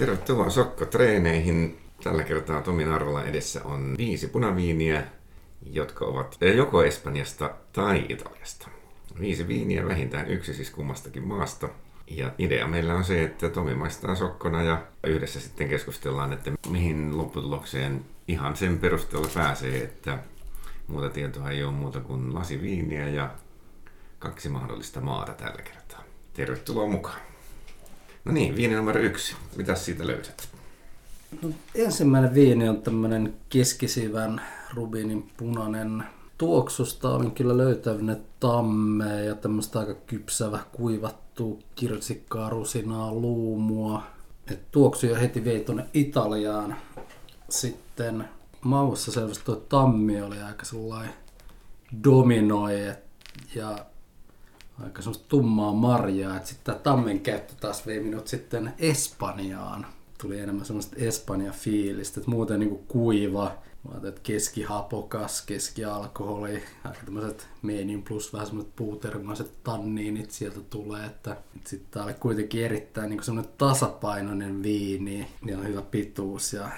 Tervetuloa Sokko-treeneihin. Tällä kertaa Tomin Arvolan edessä on viisi punaviiniä, jotka ovat joko Espanjasta tai Italiasta. Viisi viiniä, vähintään yksi siis kummastakin maasta. Ja idea meillä on se, että Tomi maistaa sokkona ja yhdessä sitten keskustellaan, että mihin lopputulokseen ihan sen perusteella pääsee, että muuta tietoa ei ole muuta kuin lasi viiniä ja kaksi mahdollista maata tällä kertaa. Tervetuloa mukaan. No niin, viini numero yksi. Mitä siitä löydät? No, ensimmäinen viini on tämmöinen keskisivän rubinin punainen. Tuoksusta olin kyllä löytänyt tammea ja tämmöistä aika kypsävä kuivattu kirsikkaa, rusinaa, luumua. Et tuoksuja heti vei tuonne Italiaan. Sitten maussa selvästi tuo tammi oli aika sellainen dominoi ja aika semmoista tummaa marjaa. Sitten tämä tammen käyttö taas vei minut sitten Espanjaan. Tuli enemmän semmoista Espanja-fiilistä, että muuten niin kuin kuiva, Mä että keskihapokas, keskialkoholi, aika tämmöiset meinin plus vähän semmoiset puutermaiset tanniinit sieltä tulee, että, sitten tää oli kuitenkin erittäin niin semmoinen tasapainoinen viini, ja on hyvä pituus ja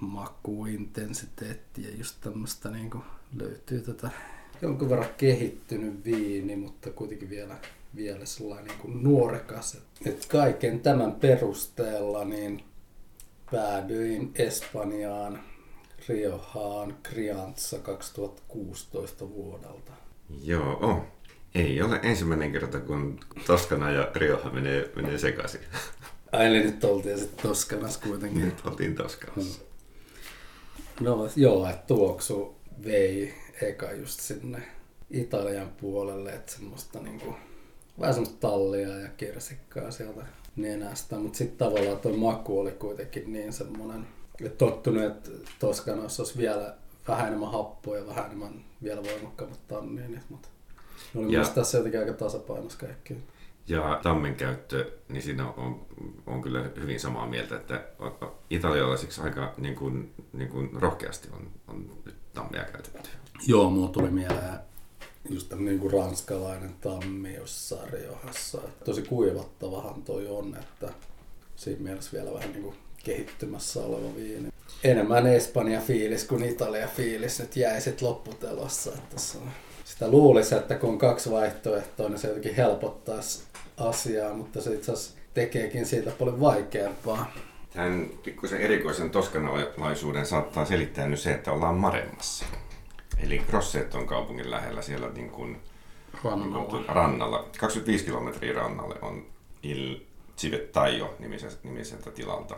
makuintensiteetti ja just tämmöistä niin löytyy tätä jonkun verran kehittynyt viini, mutta kuitenkin vielä, vielä sellainen niin kuin nuorekas. Et kaiken tämän perusteella niin päädyin Espanjaan, Riohaan, Crianza 2016 vuodelta. Joo, ei ole ensimmäinen kerta, kun Toskana ja Rioha menee, menee sekaisin. Ai eli nyt oltiin sitten Toskanassa kuitenkin. Nyt oltiin Toskanassa. No joo, että tuoksu vei eka just sinne Italian puolelle, että semmoista niinku, vähän semmoista tallia ja kirsikkaa sieltä nenästä, mutta sitten tavallaan tuo maku oli kuitenkin niin semmoinen, että tottunut, että Toskanassa olisi vielä vähän enemmän happoa ja vähän enemmän vielä voimakkaammat tanniinit, mutta ne oli ja, tässä jotenkin aika tasapainossa kaikki. Ja tammen käyttö, niin siinä on, on kyllä hyvin samaa mieltä, että italialaisiksi aika niin kuin, niin kuin rohkeasti on, on nyt tammia käytetty. Joo, mulla tuli mieleen just tämmöinen niin ranskalainen tammi jossain Riohassa. Tosi kuivattavahan toi on, että siinä mielessä vielä vähän niin kuin kehittymässä oleva viini. Enemmän Espanja fiilis kuin Italia fiilis nyt jäi sitten lopputelossa. Että sitä luulisi, että kun on kaksi vaihtoehtoa, niin se jotenkin helpottaisi asiaa, mutta se itse asiassa tekeekin siitä paljon vaikeampaa. Tämän pikkusen erikoisen toskanalaisuuden saattaa selittää nyt se, että ollaan Maremmassa. Eli Grosseton kaupungin lähellä siellä niin kuin rannalla. Niin rannalla. 25 kilometriä rannalle on Il Civettaio nimiseltä tilalta.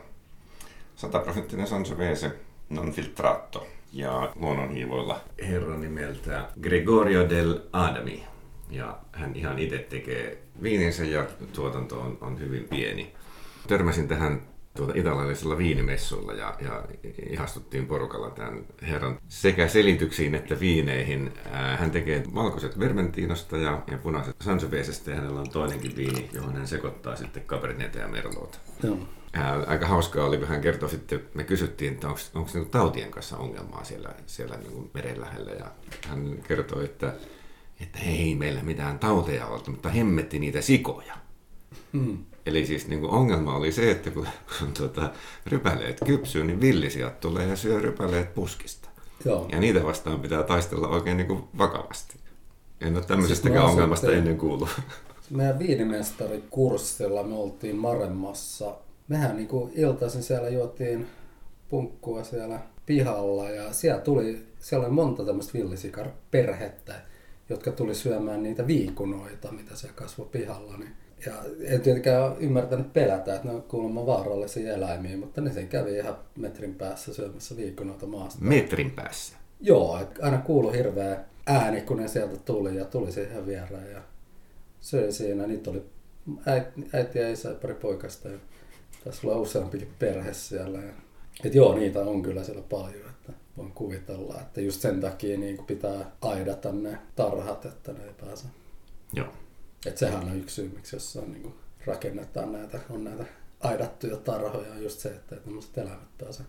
100 prosenttinen Sangiovese non filtrato ja luonnonhiivoilla herra nimeltä Gregorio del Adami. Ja hän ihan itse tekee viininsä ja tuotanto on, on hyvin pieni. Törmäsin tähän tuota italialaisella viinimessulla ja, ja ihastuttiin porukalla tämän herran sekä selityksiin että viineihin. Hän tekee valkoiset vermentinosta ja, ja punaiset sansoveesestä ja hänellä on toinenkin viini, johon hän sekoittaa sitten kaberneta ja merloota. Joo. Aika hauskaa oli, hän kertoi sitten, me kysyttiin, että onko niinku tautien kanssa ongelmaa siellä, siellä niinku meren lähellä ja hän kertoi, että, että ei meillä mitään tauteja ollut, mutta hemmetti niitä sikoja. Hmm. Eli siis niin kuin ongelma oli se, että kun, kun tuota, rypäleet kypsyy, niin villisiat tulee ja syö rypäleet puskista. Joo. Ja niitä vastaan pitää taistella oikein niin kuin vakavasti. En ole tämmöisestäkään siis ongelmasta sitten, ennen kuullut. Meidän viinimestarikurssilla me oltiin Maremmassa. Mehän niin kuin iltaisin siellä juotiin punkkua siellä pihalla ja siellä tuli, siellä oli monta tämmöistä villisikar-perhettä, jotka tuli syömään niitä viikunoita, mitä siellä kasvoi pihalla. Niin ja en tietenkään ymmärtänyt pelätä, että ne on kuulemma vaarallisia eläimiä, mutta ne sen kävi ihan metrin päässä syömässä viikonoita maasta. Metrin päässä? Joo, aina kuului hirveä ääni, kun ne sieltä tuli ja tuli siihen viereen ja söi siinä. Niitä oli äiti, äiti ja isä pari poikasta ja tässä olla useampikin perhe siellä. Ja, et joo, niitä on kyllä siellä paljon, että voin kuvitella, että just sen takia niin pitää aidata ne tarhat, että ne ei pääse. Joo. Et sehän on yksi syy, miksi jossain niin rakennetaan näitä, on näitä aidattuja tarhoja, on just se, että tämmöiset eläimet pääse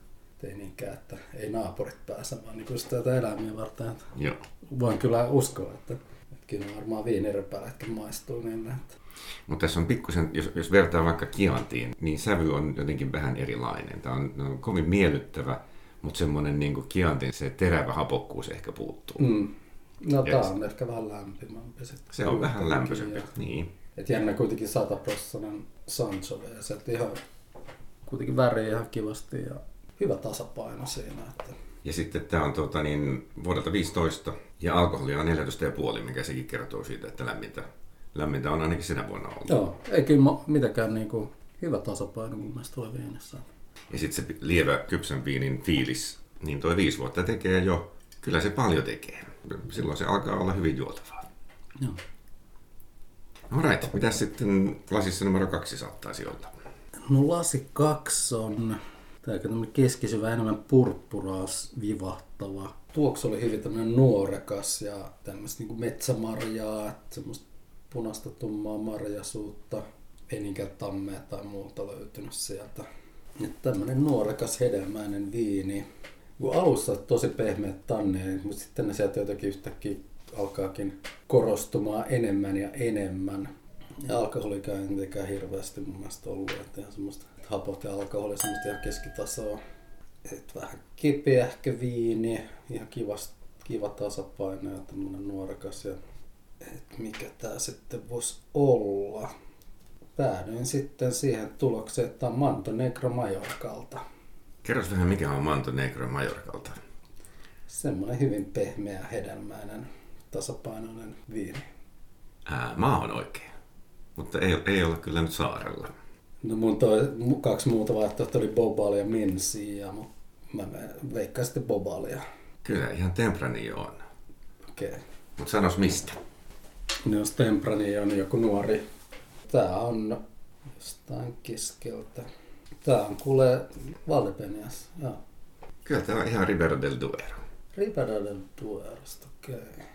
Ei niinkään, että ei naapurit pääse, vaan niin sitä tätä eläimiä varten. Että Joo. voin kyllä uskoa, että, että kyllä varmaan viinirypälätkin maistuu niin, että Mutta tässä on pikkusen, jos, jos vertaa vaikka Kiantiin, niin sävy on jotenkin vähän erilainen. Tämä on, on kovin miellyttävä, mutta semmoinen niin Kiantin se terävä hapokkuus ehkä puuttuu. Mm. No tää on ehkä vähän lämpimämpi sitten. Se on vähän lämpöisempi. ja- Niin. Et jännä kuitenkin sataprossainen Sangiovese, että ihan kuitenkin väri ihan kivasti ja hyvä tasapaino siinä. Että Ja sitten tämä on tuota, niin, vuodelta 15 ja alkoholia on 14,5, mikä sekin kertoo siitä, että lämmintä, lämmintä on ainakin sinä vuonna ollut. joo, ei kyllä mitenkään niinku hyvä tasapaino mun mielestä tulee viinissä. Ja sitten se lievä kypsän viinin fiilis, niin toi viisi vuotta tekee jo, kyllä se paljon tekee. Silloin se alkaa olla hyvin juotavaa. Joo. Alright, mitä sitten lasissa numero kaksi saattaisi olla? No lasi kaksi on tää tämmönen keskisyvä enemmän purppuraas vivahtava. Tuoksu oli hyvin tämmönen nuorekas ja tämmöistä niinku metsämarjaa, semmoista punaista tummaa marjasuutta. Ei niinkään tammea tai muuta löytynyt sieltä. Että tämmönen nuorekas hedelmäinen viini. Kun alussa tosi pehmeät tanneet, mutta sitten ne sieltä jotenkin yhtäkkiä alkaakin korostumaan enemmän ja enemmän. Ja alkoholikään ei mitenkään hirveästi mun mielestä ollut, että ihan semmoista että hapot ja alkoholi semmoista ihan keskitasoa. Et vähän kipeähkö viini, ihan kivas, kiva tasapaino ja tämmönen nuorekas. Ja, et mikä tää sitten voisi olla? Päädyin sitten siihen tulokseen, että on Manto Negro Majorkalta. Kerros vähän, mikä on Manto Negro Majorkalta. Semmoinen hyvin pehmeä, hedelmäinen, tasapainoinen viini. Ää, maa on oikein, mutta ei, ei olla kyllä nyt saarella. No mun toi, kaksi muuta vaihtoehtoa oli Bobalia ja Minsia, mutta mä veikkaan sitten Bobalia. Kyllä, ihan Tempranillo on. Okei. Okay. Mutta sanos mistä? No jos Temprani on joku nuori. Tää on jostain keskeltä. Tää on kuule Valdepenias. Joo. Kyllä tämä on ihan Ribera del Duero. Ribera del Duerosta, okei. Okay.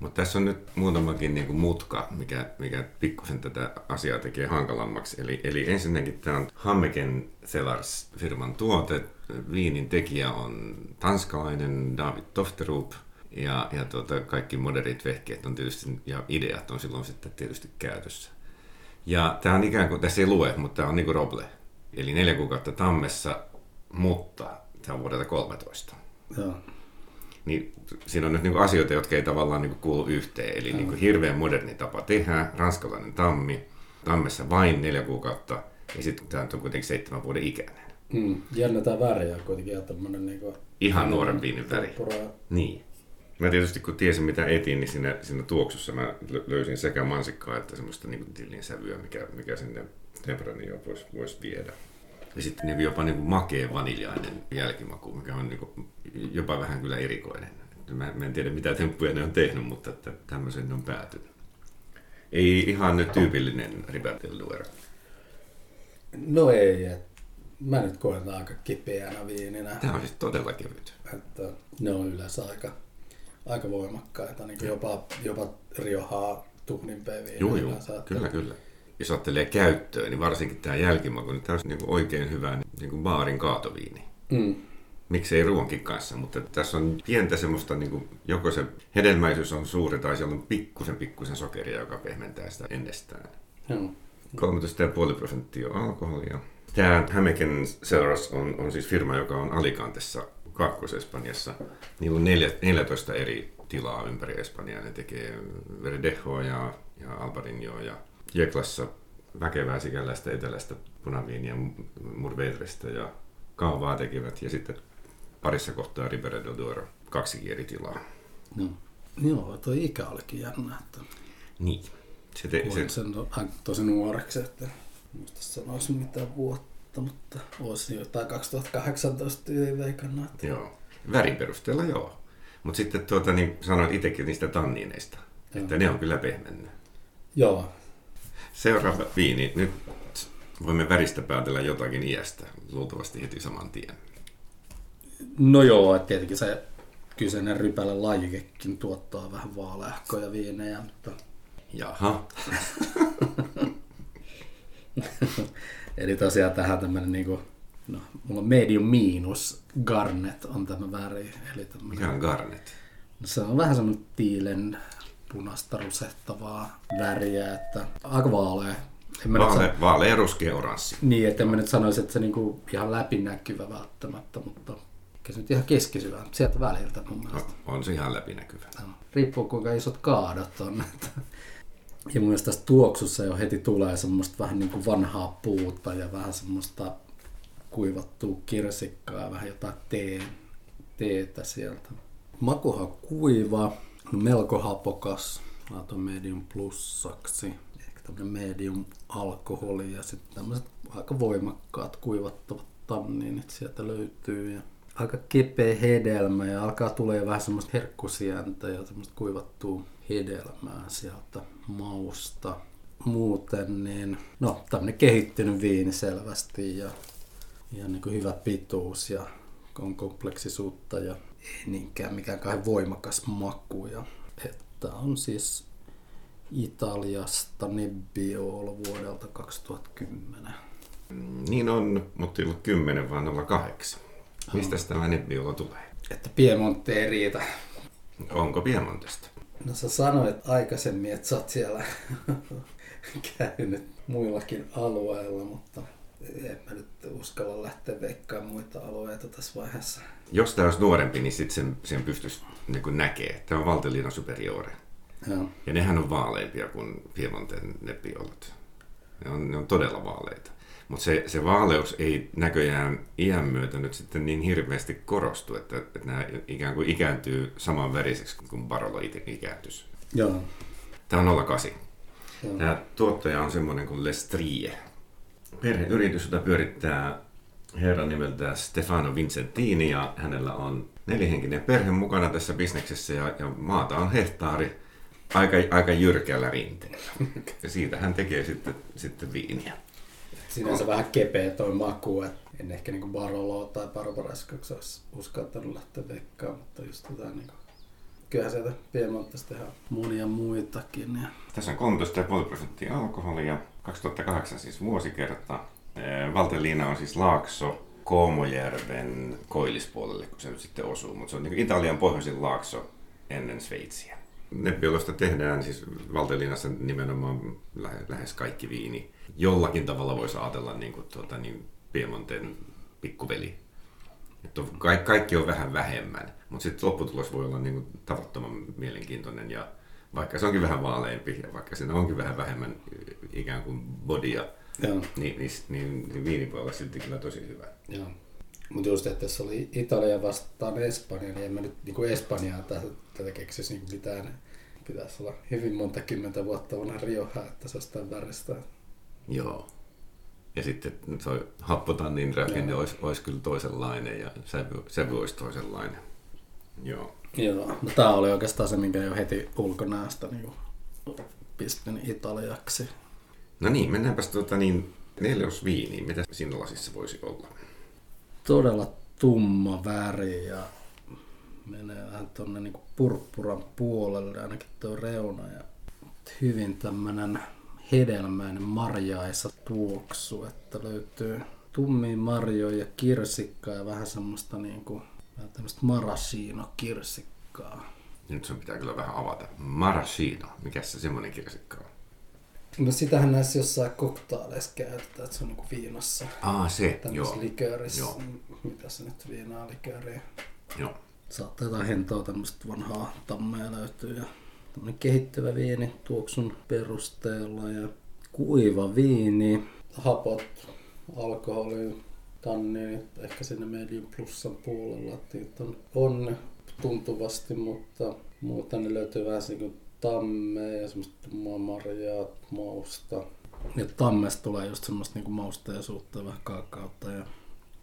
Mutta tässä on nyt muutamakin niinku mutka, mikä, mikä pikkusen tätä asiaa tekee hankalammaksi. Eli, eli ensinnäkin tämä on Hammeken Cellars firman tuote. Viinin tekijä on tanskalainen David Tofterup. Ja, ja tuota, kaikki modernit vehkeet on tietysti, ja ideat on silloin sitten tietysti käytössä. Ja tämä on ikään kuin, tässä ei lue, mutta tämä on niin kuin Roble. Eli neljä kuukautta tammessa, mutta tämä on vuodelta 13 Joo. niin siinä on nyt niin asioita, jotka ei tavallaan niin kuulu yhteen. Eli niin hirveän moderni tapa tehdä, ranskalainen tammi, tammessa vain neljä kuukautta, ja sitten tämä on kuitenkin seitsemän vuoden ikäinen. Mm. Jännä tää väri on kuitenkin ihan tämmönen niinku... Ihan nuoren viinin väri. Niin. Mä tietysti kun tiesin mitä etin, niin siinä, siinä tuoksussa mä lö- löysin sekä mansikkaa että semmoista niin tillin sävyä, mikä, mikä sinne Tempranilloon voisi vois viedä. Ja sitten niin jopa niin kuin makea vaniljainen jälkimaku, mikä on niin kuin jopa vähän kyllä erikoinen. Mä, mä en tiedä mitä temppuja ne on tehnyt, mutta että tämmöisen ne on päätynyt. Ei ihan nyt tyypillinen Ribert del Duero. No ei, et mä nyt koen aika kipeänä viininä. Tämä on siis todella kevyt. Että ne on yleensä aika, aika voimakkaita, niin kuin jopa, jopa riohaa tuhnimpia viinejä. Joo, joo, että- kyllä, kyllä. Jos ajattelee käyttöön, niin varsinkin tämä jälkimaku, niin tämä olisi niin kuin oikein hyvä niin kuin baarin kaatoviini. Mm. Miksei ruoankin kanssa, mutta tässä on pientä semmoista, niin kuin, joko se hedelmäisyys on suuri tai siellä on pikkusen pikkusen sokeria, joka pehmentää sitä ennestään. Joo. 13,5 prosenttia on alkoholia. Tämä Hämeken Cellars on, on siis firma, joka on Alicantessa, Kaakkois-Espanjassa. Niillä on neljä, 14 eri tilaa ympäri Espanjaa. Ne tekee Verdejoa ja, ja Albarinjoa ja Jeklassa väkevää sikäläistä etelästä punaviiniä Murvedrestä ja kaavaa tekevät. Ja sitten parissa kohtaa Ribera del Duero, kaksi eri tilaa. No. Joo, toi ikä olikin jännä, että Niin. Se, te, se, sen hän tosi nuoreksi, että muista sanoisi mitään vuotta, mutta olisi jotain 2018 tyyliin veikannut. Että... Joo. Värin perusteella joo. Mutta sitten tuota, niin sanoit itsekin niistä tanniineista, Joo. että ne on kyllä pehmennyt. Joo, Seuraava viini. Nyt voimme väristä päätellä jotakin iästä, luultavasti heti saman tien. no joo, että tietenkin se kyseinen rypälä lajikekin tuottaa vähän vaaleahkoja viinejä, mutta Jaha. Eli tosiaan tähän tämmönen niinku No, mulla on medium miinus garnet on tämä väri. Eli tämmönen, Mikä on garnet? no se on vähän semmoinen tiilen punasta rusehtavaa väriä, että aika vaalea. En mä Vaale, vaalea, ruskea, oranssi. Niin, että en mä nyt sanoisi, että se niinku ihan läpinäkyvä välttämättä, mutta kyllä se nyt ihan keskisyvä. Sieltä väliltä mun mielestä. On, on se ihan läpinäkyvä. No, Riippuu kuinka isot kaadot on. että- Ja mun mielestä tässä tuoksussa jo heti tulee semmoista vähän niin kuin vanhaa puuta ja vähän semmoista kuivattua kirsikkaa ja vähän jotain tee, teetä sieltä. Makuhan on kuiva, melko hapokas. Laitan medium plussaksi. Ehkä tämmönen medium alkoholi ja sitten tämmöiset aika voimakkaat kuivattavat tanniinit sieltä löytyy. Ja aika kepeä hedelmä ja alkaa tulee vähän semmoista herkkusientä ja semmoista kuivattua hedelmää sieltä mausta. Muuten niin, no tämmönen kehittynyt viini selvästi ja, ja niin kuin hyvä pituus ja on kompleksisuutta ja ei niinkään mikään kai voimakas maku. Ja, että on siis Italiasta Nebbiolo vuodelta 2010. Niin on, mutta ei ollut 10, vaan 08. Mistä tämä Nebbiola tulee? Että Piemonte ei riitä. Onko Piemontesta? No sä sanoit aikaisemmin, että sä oot siellä käynyt muillakin alueilla, mutta en mä nyt uskalla lähteä veikkaamaan muita alueita tässä vaiheessa. Jos tämä olisi nuorempi, niin sitten sen, sen pystyisi niin näkee. Tämä on Valteliina Superiore. Joo. Ja nehän on vaaleimpia kuin Piemonten nebbiolat. Ne on, ne on todella vaaleita. Mutta se, se vaaleus ei näköjään iän myötä nyt sitten niin hirveästi korostu, että, että nämä ikään kuin ikääntyy saman väriseksi kuin Barolo itse ikääntyisi. Joo. Tämä on 08. Joo. Tämä tuottaja on semmoinen kuin Lestrie. Perheyritys, jota pyörittää herra nimeltä Stefano Vincentini ja hänellä on nelihenkinen perhe mukana tässä bisneksessä ja, ja maata on hehtaari aika, aika jyrkällä rinteellä. Ja siitä hän tekee sitten, sitten viiniä. Sinänsä vähän kepeä toi maku, että en ehkä niinku Baroloa tai Barbarescoksi olisi uskaltanut lähteä veikkaamaan, mutta just tota niinku, kyllähän sieltä Piemontesta tehdään monia muitakin. Ja... Tässä on 13,5 prosenttia alkoholia, 2008 siis vuosikerta. Valteliina on siis Laakso Koomojärven koillispuolelle, kun se nyt sitten osuu, mutta se on niin Italian pohjoisin laakso ennen Sveitsiä. Nebbiolosta tehdään siis Valteliinassa nimenomaan lähe- lähes kaikki viini. Jollakin tavalla voisi ajatella niin kuin, tuota, niin Piemonten pikkuveli. Että on, ka- kaikki on vähän vähemmän, mutta sitten lopputulos voi olla niin kuin tavattoman mielenkiintoinen ja vaikka se onkin vähän vaaleampi ja vaikka siinä onkin vähän vähemmän ikään kuin bodia, Joo. niin, niin, niin, niin viini voi olla silti kyllä tosi hyvä. Joo. Mutta just, että jos oli Italia vastaan Espanja, niin en mä nyt niin Espanjaa tätä, tätä keksisi niin mitään. Pitäisi olla hyvin monta kymmentä vuotta vanha Rioja, että se olisi tämän väristä. Joo. Ja sitten toi happotannin rakenne Joo. olisi, olisi kyllä toisenlainen ja sävy, sävy olisi toisenlainen. Joo. Joo. No tää oli oikeastaan se, minkä jo heti ulkonäöstä niin pistin italiaksi. No niin, mennäänpäs tuota niin neljosviiniin. Mitä siinä lasissa voisi olla? Todella tumma väri ja menee vähän tonne niin purppuran puolelle ainakin tuo reuna. Ja hyvin tämmönen hedelmäinen marjaisa tuoksu, että löytyy tummia marjoja, kirsikkaa ja vähän semmoista niinku, vähän tämmöistä maraschino-kirsikkaa. Nyt sun pitää kyllä vähän avata. Maraschino. Mikä se semmoinen kirsikka on? No sitähän näissä jossain koktaaleissa käytetään, että se on niinku viinassa. Aa, se. Tämmöisessä Joo. liköörissä. Joo. Mitä se nyt viinaa likööriä? Joo. Saattaa jotain hentoa tämmöistä vanhaa tammea löytyy ja tämmönen kehittyvä viini tuoksun perusteella ja kuiva viini, hapot, alkoholi, tanniinit, ehkä sinne medium plussan puolella, että niitä on, on tuntuvasti, mutta muuten ne löytyy vähän niin kuin tammea ja semmoista marjaa, mausta. Ja tammesta tulee just semmoista niinku mausteisuutta ja vähän kaakautta ja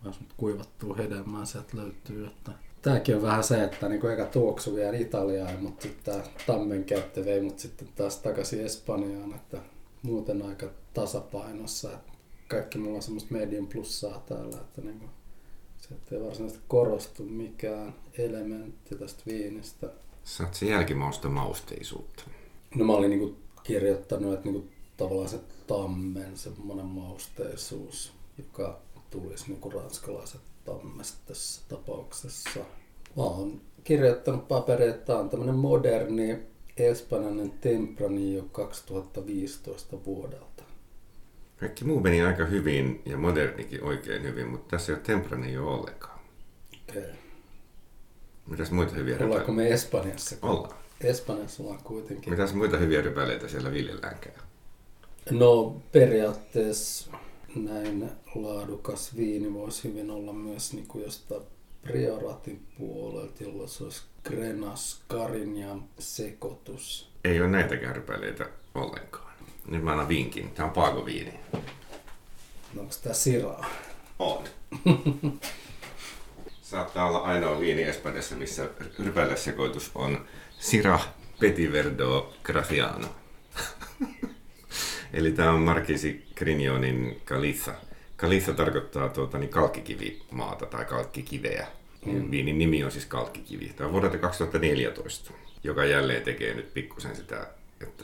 vähän kuivattua hedelmää sieltä löytyy. Että Tääkin on vähän se, että niinku eka tuoksu vielä Italiaan, mutta sitten tammen käyttö vei mut sitten taas takaisin Espanjaan, että muuten aika tasapainossa. Että kaikki mulla on semmoista medium plussaa täällä, että niinku, se ei varsinaisesti korostu mikään elementti tästä viinistä. Saat se jälkimausta mausteisuutta. No mä olin niinku kirjoittanut, että niinku tavallaan se tammen semmoinen mausteisuus, joka tulisi niin kuin ranskalaiset tammet tässä tapauksessa. Mä oon kirjoittanut paperia, että tämä on tämmöinen moderni espanjainen Tempranillo 2015 vuodelta. Kaikki muu meni aika hyvin ja modernikin oikein hyvin, mutta tässä ei ole Tempranillo ollenkaan. Okei. Okay. Mitäs muita hyviä Ollaanko rypäleitä? me Espanjassa? Ollaan. Espanjassa ollaan kuitenkin. Mitäs muita hyviä rypäleitä siellä viljelläänkään? No periaatteessa näin laadukas viini voisi hyvin olla myös niin kuin jostain Prioratin puolelta, jolla se olisi Grenas Carignan sekoitus. Ei ole näitäkään rypäleitä ollenkaan. Nyt mä annan vinkin. Tämä on paagoviini. No, Onko tämä siraa? On. Saattaa olla ainoa viini Espanjassa, missä rypälesekoitus on Syrah Petit Verdot Graciano. Eli tämä on Markisi Grignonin Caliza. Caliza tarkoittaa tuota, niin kalkkikivimaata tai kalkkikiveä. Mm. Viinin nimi on siis kalkkikivi. Tämä on vuodelta 2014, joka jälleen tekee nyt pikkusen sitä, että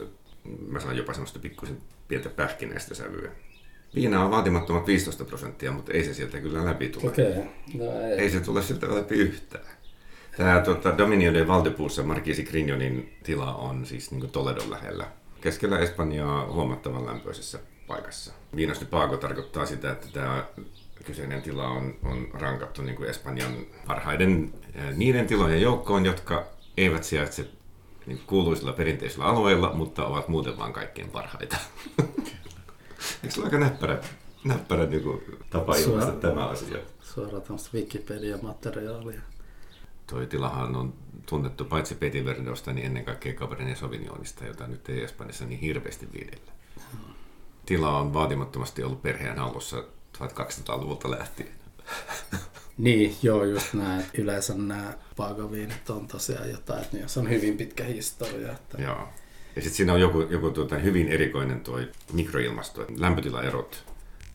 mä saan jopa semmoista pikkusen pientä pähkinäistä sävyä. Viina on vaatimattomat 15 prosenttia, mutta ei se sieltä kyllä läpi tule. Okay. no ei. Ei se tule sieltä läpi yhtään. Tämä tuota, Dominio de Valdepuussa Marquisi Grignonin tila on siis niin Toledon lähellä. Keskellä Espanjaa huomattavan lämpöisessä paikassa. Viinos de Pago tarkoittaa sitä, että tämä kyseinen tila on, on rankattu niin kuin Espanjan parhaiden niiden tilojen joukkoon, jotka eivät sijaitse niin kuuluisilla perinteisillä alueilla, mutta ovat muuten vaan kaikkein parhaita. Eikö se ole aika näppärä, näppärä niin kuin, tapa ilmaista Suora- tämä asia? Suoraan tämmöistä Wikipedia-materiaalia. Toi tilahan on tunnettu paitsi Petit Verdosta, niin ennen kaikkea Cabernet Sauvignonista, jota nyt ei Espanjassa niin hirveästi viidellä. Tila on vaatimattomasti ollut perheen hallussa 1200-luvulta lähtien. Niin, joo, just näin. Yleensä nämä paagaviinit on tosiaan jotain, että niissä on hyvin pitkä historia. Että... Joo. Ja sitten siinä on joku, joku tuota, hyvin erikoinen tuo mikroilmasto. Lämpötilaerot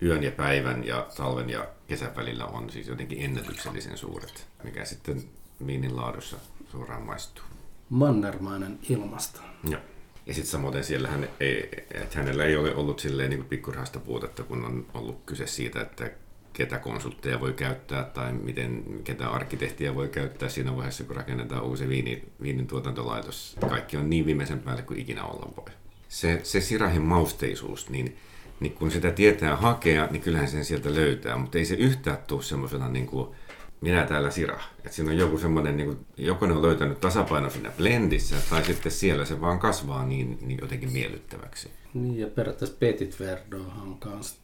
yön ja päivän ja talven ja kesän välillä on siis jotenkin ennätyksellisen suuret, mikä sitten viinin laadussa suoraan maistuu. Mannermainen ilmasto. Joo. Ja sitten samoin siellä hän ei, että hänellä ei ole ollut silleen niin pikkurahasta puutetta, kun on ollut kyse siitä, että ketä konsultteja voi käyttää tai miten, ketä arkkitehtiä voi käyttää siinä vaiheessa, kun rakennetaan uusi viini, viinin tuotantolaitos. Kaikki on niin viimeisen päälle kuin ikinä olla voi. Se, se sirahin mausteisuus, niin, niin kun sitä tietää hakea, niin kyllähän sen sieltä löytää, mutta ei se yhtään tule semmoisena niin kuin, minä täällä sira. Että siinä on joku semmoinen, niin kuin, joko ne on löytänyt tasapaino siinä blendissä, tai sitten siellä se vaan kasvaa niin, niin jotenkin miellyttäväksi. Niin, ja periaatteessa Petit Verdot on kans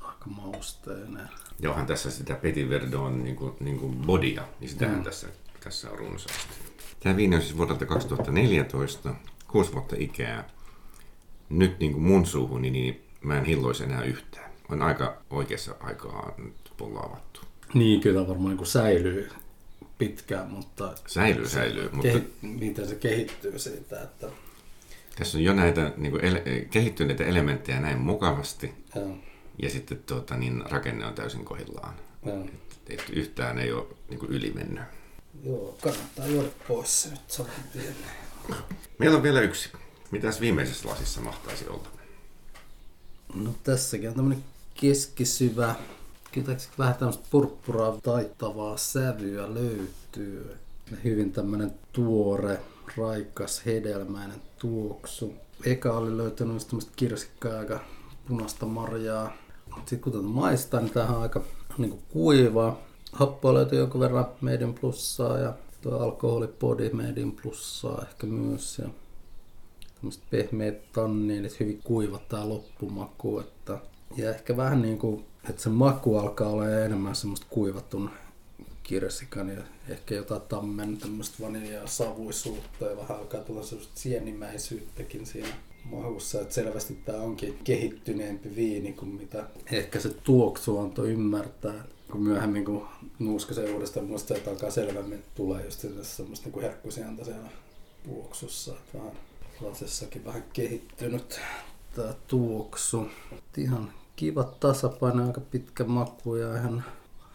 aika mausteinen. Ja onhan tässä sitä Petit Verdon niin kuin, niin kuin bodia, niin sitähän Mm. tässä, tässä on runsaasti. Tämä viini on siis vuodelta 2014, kuusi vuotta ikää. Nyt niin kuin mun suuhuni, niin mä en hilloisi enää yhtään. On aika oikeassa aikaa nyt pullo avattu. Niin, kyllä varmaan niin säilyy pitkään, mutta Säilyy, säilyy, mutta kehi- miten se kehittyy siitä, että tässä on jo näitä niin kuin ele- kehittyneitä elementtejä näin mukavasti. joo, Ja sitten tuota, niin rakenne on täysin kohillaan. joo, Et yhtään ei ole niin kuin yli mennyt. joo, kannattaa juoda pois se nyt saman tien. Meillä on vielä yksi. Mitäs viimeisessä lasissa mahtaisi olla? No tässäkin on tämmönen keskisyvä, kyllä vähän tämmöistä purppuraa taittavaa sävyä löytyy. Hyvin tämmönen tuore, raikas, hedelmäinen tuoksu. Eka oli löytänyt tämmöistä kirsikkaa aika punaista marjaa. Sitten kun tätä maistaa, niin tämähän on aika niin kuiva. Happoa löytyy jonkun verran medium plussaa ja tuo alkoholipodi medium plussaa ehkä myös. Ja tämmöiset pehmeät tanniinit, hyvin kuivat tää loppumaku. Että, ja ehkä vähän niin kuin, että se maku alkaa olla enemmän semmoista kuivattun kirsikan ja ehkä jotain tammen tämmöistä vaniljaa savuisuutta ja vähän alkaa tulla semmoista sienimäisyyttäkin siinä mahussa. Että selvästi tämä onkin kehittyneempi viini kuin mitä ehkä se tuoksu antoi ymmärtää. Kun myöhemmin kun nuuskasen uudestaan, muista että alkaa selvemmin tulee just semmoista niin herkkusianta siellä tuoksussa. Että vähän lasessakin vähän kehittynyt tämä tuoksu. Ihan kiva tasapaino, aika pitkä maku ja ihan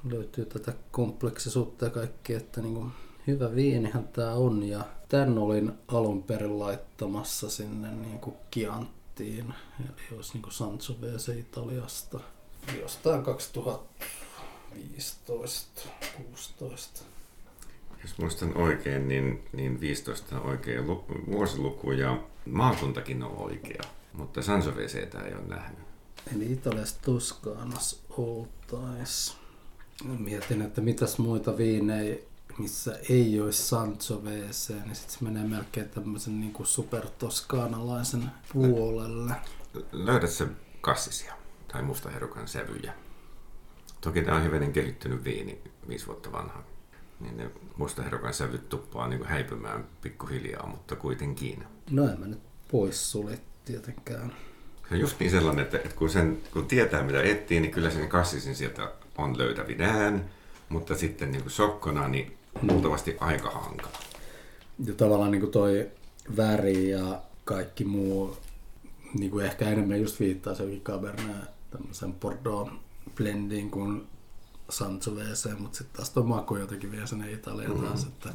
löytyy tätä kompleksisuutta ja kaikkea, että niin kuin hyvä viinihän tämä on ja tän olin alun perin laittamassa sinne niin kuin Chiantiin, eli olisi niin kuin Sangiovese Italiasta. Jostain 15, 16. Jos muistan oikein, niin, niin 15 on oikea lu- vuosiluku ja maakuntakin on oikea. Mutta Sansovesetä ei ole nähnyt. Eli Italiassa Toskaanas oltais. Mietin, että mitäs muita viinejä, missä ei olisi Sangiovese, niin sitten se menee melkein tämmöisen niin kuin supertoskaanalaisen puolelle. Löydät se kassisia tai mustaherukan sävyjä. Toki tämä on hyvin kehittynyt viini, viisi vuotta vanha. Niin ne mustaherukan sävyt tuppaa niin kuin häipymään pikkuhiljaa, mutta kuitenkin. No en mä nyt pois sulje tietenkään. Se on just niin sellainen, että, että kun, sen, kun tietää mitä etsii, niin kyllä sen kassisin sieltä on löytävinään, mutta sitten niin kuin sokkona, niin luultavasti aika hankala. Ja tavallaan niin kuin toi väri ja kaikki muu, niin kuin ehkä enemmän just viittaa se Cabernet tämmöisen Bordeaux blendiin kuin Sangiovese, mutta sitten taas tuo maku jotenkin vie sinne Italiaan taas, että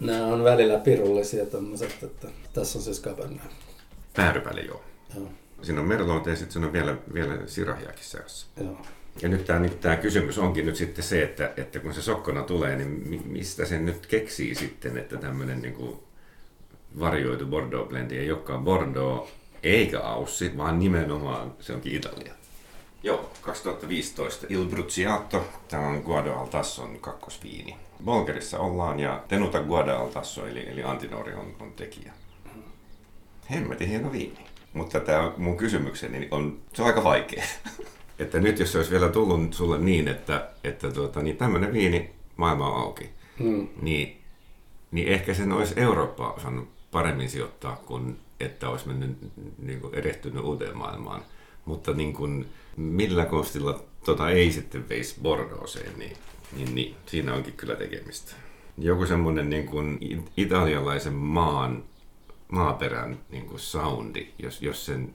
nämä on välillä pirullisia tämmöiset, että tässä on siis Cabernet. Päärypäli joo. Joo, Siinä on merlot ja sitten siinä on vielä, vielä sirahiakin seassa. joo. Ja nyt tämä, niin, tämä kysymys onkin nyt sitten se, että, että kun se sokkona tulee, niin mi- mistä sen nyt keksii sitten, että tämmöinen niin kuin varjoitu Bordeaux blendi ei olekaan Bordeaux eikä Aussi, vaan nimenomaan se onkin Italia. Joo, 2015 Il Bruciato, tämä on Guado Altasson kakkosviini. Bolgerissa ollaan ja Tenuta Guada Altasso eli, eli Antinori on, on tekijä. Hemmetin hieno viini. Mutta tämä mun kysymykseni on, se on aika vaikea. että nyt jos se olisi vielä tullut sulle niin, että, että tuota, niin tämmöinen viini, maailma on auki, Mm. niin, niin ehkä sen olisi Eurooppaa osannut paremmin sijoittaa kuin että olisi mennyt niin kuin erehtynyt uuteen maailmaan. Mutta niin kuin, millä konstilla tota ei sitten veisi Bordeauxeen, niin, niin, niin siinä onkin kyllä tekemistä. Joku semmoinen niin kuin it- italialaisen maan, maaperän niin kuin soundi, jos, jos sen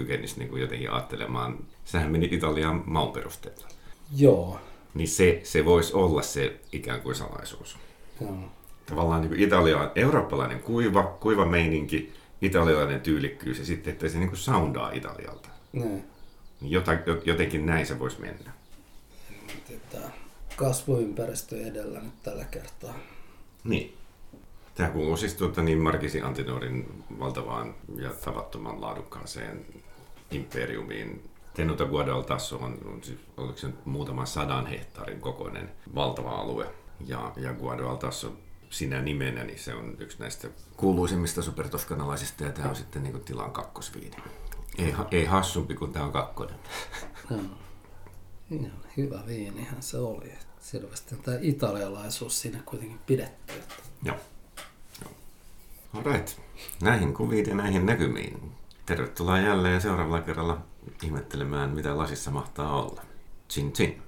kykenisi niin kuin jotenkin ajattelemaan. Sehän meni Italian maun perusteella. Joo, Niin se, se voisi olla se ikään kuin salaisuus. joo. Tavallaan niin kuin Italia, eurooppalainen kuiva, kuiva meininki, italialainen tyylikkyys ja sitten, että se niin kuin soundaa Italialta. Niin. Niin jota, jotenkin näin se voisi mennä. Tätä kasvuympäristö edellä nyt tällä kertaa. Niin. Tämä kuuluu siis tuota, niin Markisi Antinorin valtavaan ja tavattoman laadukkaaseen imperiumiin. Tenuta Guadal Tasso on, on siis, oliko se nyt muutaman sadan hehtaarin kokoinen valtava alue. Ja, ja Guadal Tasso sinä nimenä, niin se on yksi näistä kuuluisimmista supertoskanalaisista ja tämä on sitten niin kuin tilan kakkosviini. Ei, ei hassumpi kuin tämä on kakkonen. Joo. Ihan hyvä viinihän se oli. Selvästi tämä italialaisuus siinä kuitenkin pidetty. Joo. Joo. Alright. Näihin kuviin ja näihin näkymiin. Tervetuloa jälleen seuraavalla kerralla ihmettelemään, mitä lasissa mahtaa olla. Chin chin.